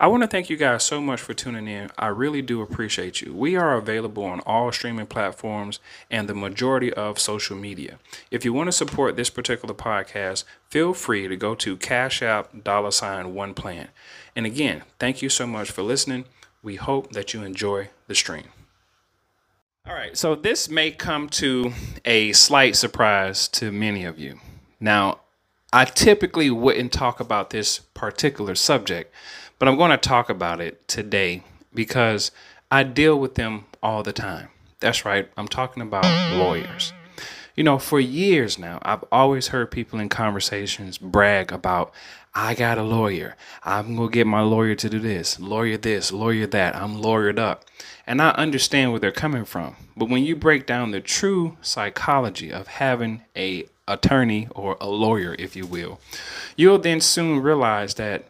I want to thank you guys so much for tuning in. I really do appreciate you. We are available on all streaming platforms and the majority of social media. If you want to support this particular podcast, feel free to go to Cash App dollar sign one plan. And again, thank you so much for listening. We hope that you enjoy the stream. All right, so this may come to a slight surprise to many of you. Now, I typically wouldn't talk about this particular subject but I'm going to talk about it today because I deal with them all the time. That's right, I'm talking about lawyers. You know, for years now, I've always heard people in conversations brag about, I got a lawyer. I'm going to get my lawyer to do this, lawyer this, lawyer that. I'm lawyered up. And I understand where they're coming from. But when you break down the true psychology of having a attorney or a lawyer, if you will, you'll then soon realize that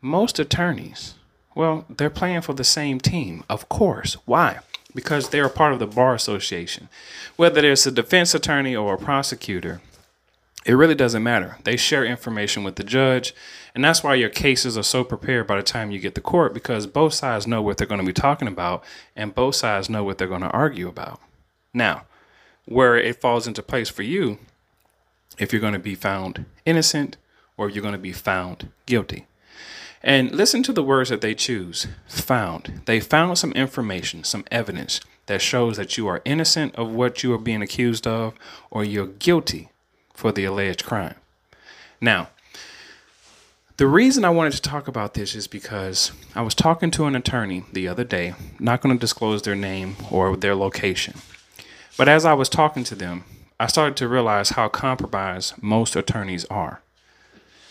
most attorneys, well, they're playing for the same team, of course. Why? Because they're a part of the Bar Association. Whether it's a defense attorney or a prosecutor, it really doesn't matter. They share information with the judge, and that's why your cases are so prepared by the time you get to court because both sides know what they're going to be talking about and both sides know what they're going to argue about. Now, where it falls into place for you, if you're going to be found innocent or you're going to be found guilty. And listen to the words that they choose found. They found some information, some evidence that shows that you are innocent of what you are being accused of or you're guilty for the alleged crime. Now, the reason I wanted to talk about this is because I was talking to an attorney the other day, not going to disclose their name or their location. But as I was talking to them, I started to realize how compromised most attorneys are.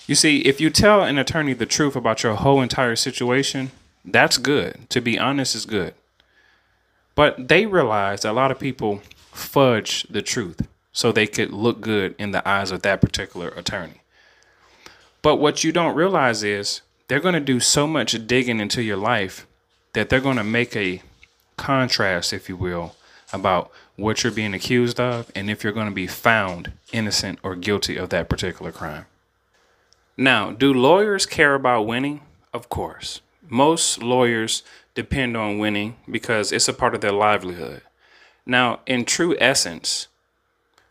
You see, if you tell an attorney the truth about your whole entire situation, that's good. To be honest, is good. But they realize that a lot of people fudge the truth so they could look good in the eyes of that particular attorney. But what you don't realize is they're going to do so much digging into your life that they're going to make a contrast, if you will, about what you're being accused of and if you're going to be found innocent or guilty of that particular crime. Now, do lawyers care about winning? Of course. Most lawyers depend on winning because it's a part of their livelihood. Now, in true essence,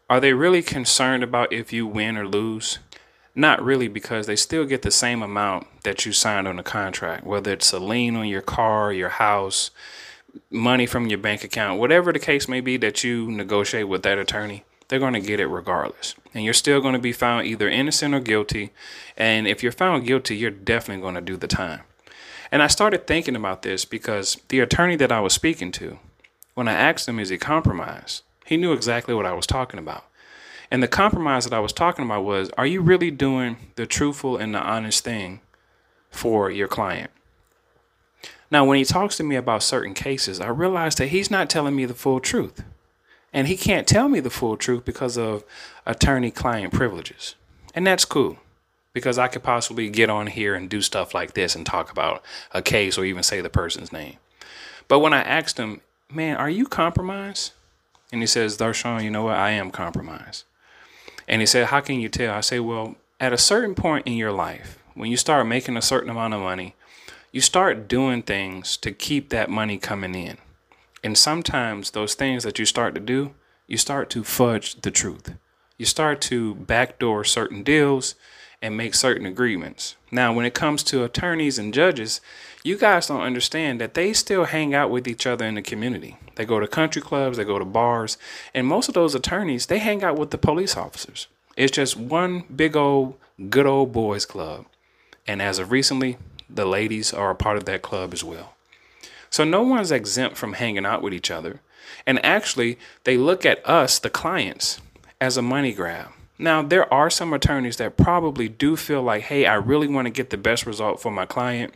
are they really concerned about if you win or lose? Not really, because they still get the same amount that you signed on the contract, whether it's a lien on your car, your house, money from your bank account, whatever the case may be that you negotiate with that attorney they're going to get it regardless. And you're still going to be found either innocent or guilty. And if you're found guilty, you're definitely going to do the time. And I started thinking about this because the attorney that I was speaking to, when I asked him, is he compromised? He knew exactly what I was talking about. And the compromise that I was talking about was are you really doing the truthful and the honest thing for your client? Now, when he talks to me about certain cases, I realize that he's not telling me the full truth. And he can't tell me the full truth because of attorney client privileges. And that's cool because I could possibly get on here and do stuff like this and talk about a case or even say the person's name. But when I asked him, man, are you compromised? And he says, Darshaun, you know what? I am compromised. And he said, how can you tell? I say, well, at a certain point in your life, when you start making a certain amount of money, you start doing things to keep that money coming in. And sometimes those things that you start to do, you start to fudge the truth. You start to backdoor certain deals and make certain agreements. Now, when it comes to attorneys and judges, you guys don't understand that they still hang out with each other in the community. They go to country clubs, they go to bars, and most of those attorneys, they hang out with the police officers. It's just one big old good old boys club. And as of recently, the ladies are a part of that club as well. So no one's exempt from hanging out with each other. And actually, they look at us, the clients, as a money grab. Now, there are some attorneys that probably do feel like, hey, I really want to get the best result for my client.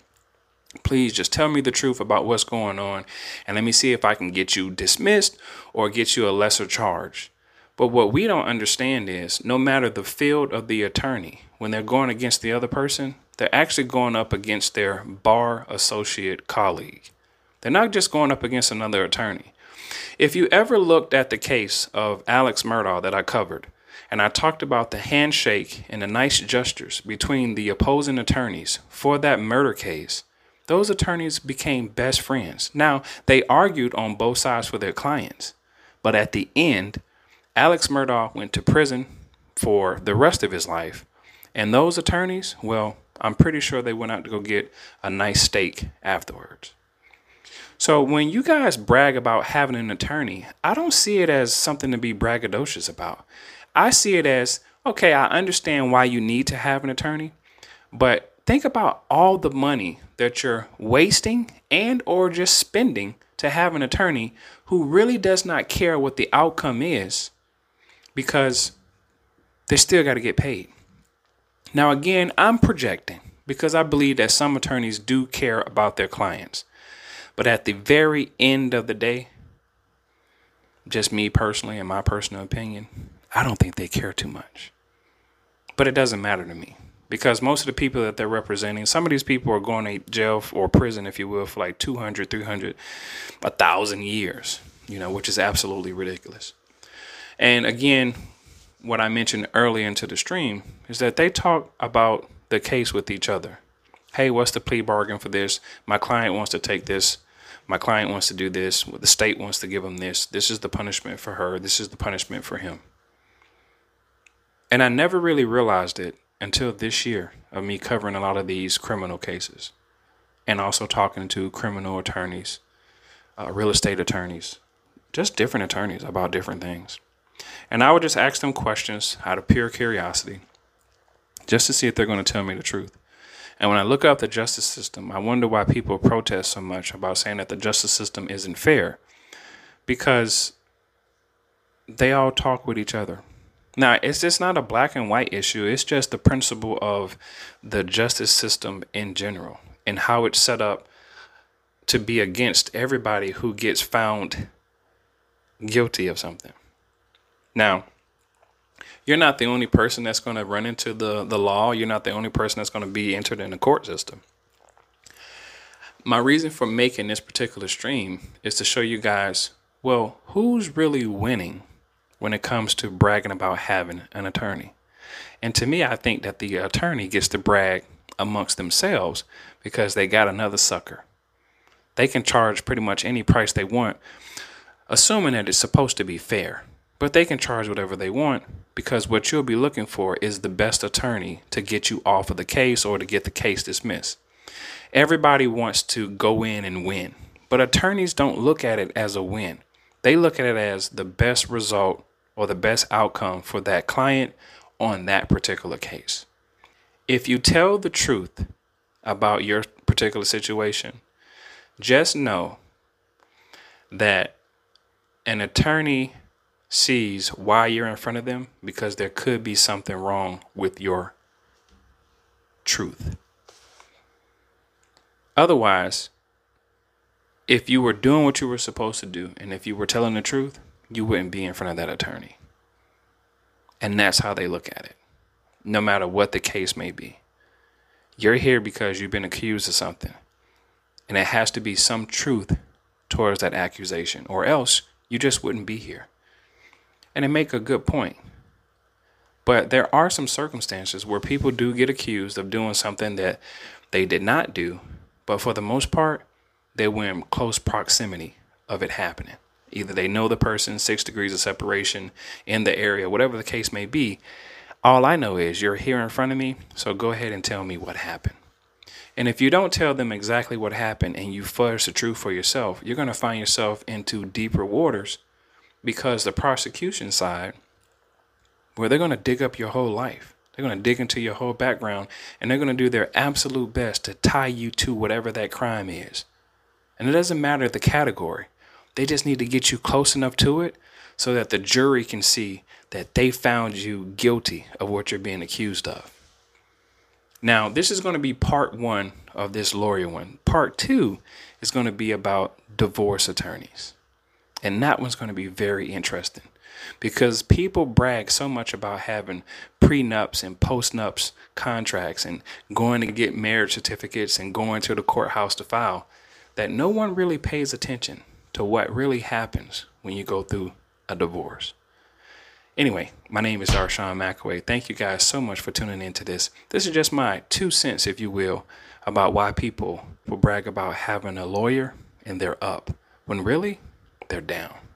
Please just tell me the truth about what's going on and let me see if I can get you dismissed or get you a lesser charge. But what we don't understand is no matter the field of the attorney, when they're going against the other person, they're actually going up against their bar associate colleague. They're not just going up against another attorney. If you ever looked at the case of Alex Murdaugh that I covered, and I talked about the handshake and the nice gestures between the opposing attorneys for that murder case, those attorneys became best friends. Now, they argued on both sides for their clients, but at the end, Alex Murdaugh went to prison for the rest of his life. And those attorneys, well, I'm pretty sure they went out to go get a nice steak afterwards. So when you guys brag about having an attorney, I don't see it as something to be braggadocious about. I see it as okay, I understand why you need to have an attorney, but think about all the money that you're wasting and or just spending to have an attorney who really does not care what the outcome is because they still got to get paid. Now again, I'm projecting because I believe that some attorneys do care about their clients. But at the very end of the day, just me personally, in my personal opinion, I don't think they care too much. But it doesn't matter to me because most of the people that they're representing, some of these people are going to jail or prison, if you will, for like 200, 300, 1,000 years, you know, which is absolutely ridiculous. And again, what I mentioned earlier into the stream is that they talk about the case with each other. Hey, what's the plea bargain for this? My client wants to take this my client wants to do this, the state wants to give him this. This is the punishment for her, this is the punishment for him. And I never really realized it until this year of me covering a lot of these criminal cases and also talking to criminal attorneys, uh, real estate attorneys, just different attorneys about different things. And I would just ask them questions out of pure curiosity just to see if they're going to tell me the truth. And when I look up the justice system, I wonder why people protest so much about saying that the justice system isn't fair. Because they all talk with each other. Now, it's just not a black and white issue, it's just the principle of the justice system in general and how it's set up to be against everybody who gets found guilty of something. Now, you're not the only person that's going to run into the, the law. You're not the only person that's going to be entered in the court system. My reason for making this particular stream is to show you guys well, who's really winning when it comes to bragging about having an attorney? And to me, I think that the attorney gets to brag amongst themselves because they got another sucker. They can charge pretty much any price they want, assuming that it's supposed to be fair. But they can charge whatever they want because what you'll be looking for is the best attorney to get you off of the case or to get the case dismissed. Everybody wants to go in and win, but attorneys don't look at it as a win. They look at it as the best result or the best outcome for that client on that particular case. If you tell the truth about your particular situation, just know that an attorney sees why you're in front of them because there could be something wrong with your truth. Otherwise, if you were doing what you were supposed to do and if you were telling the truth, you wouldn't be in front of that attorney. And that's how they look at it, no matter what the case may be. You're here because you've been accused of something, and it has to be some truth towards that accusation, or else you just wouldn't be here and they make a good point. But there are some circumstances where people do get accused of doing something that they did not do, but for the most part, they were in close proximity of it happening. Either they know the person, six degrees of separation in the area, whatever the case may be. All I know is you're here in front of me, so go ahead and tell me what happened. And if you don't tell them exactly what happened and you fudge the truth for yourself, you're going to find yourself into deeper waters because the prosecution side, where they're going to dig up your whole life, they're going to dig into your whole background, and they're going to do their absolute best to tie you to whatever that crime is. And it doesn't matter the category, they just need to get you close enough to it so that the jury can see that they found you guilty of what you're being accused of. Now, this is going to be part one of this lawyer one. Part two is going to be about divorce attorneys. And that one's going to be very interesting because people brag so much about having prenups and postnups contracts and going to get marriage certificates and going to the courthouse to file that no one really pays attention to what really happens when you go through a divorce. Anyway, my name is Darshaun McAway. Thank you guys so much for tuning into this. This is just my two cents, if you will, about why people will brag about having a lawyer and they're up when really they're down.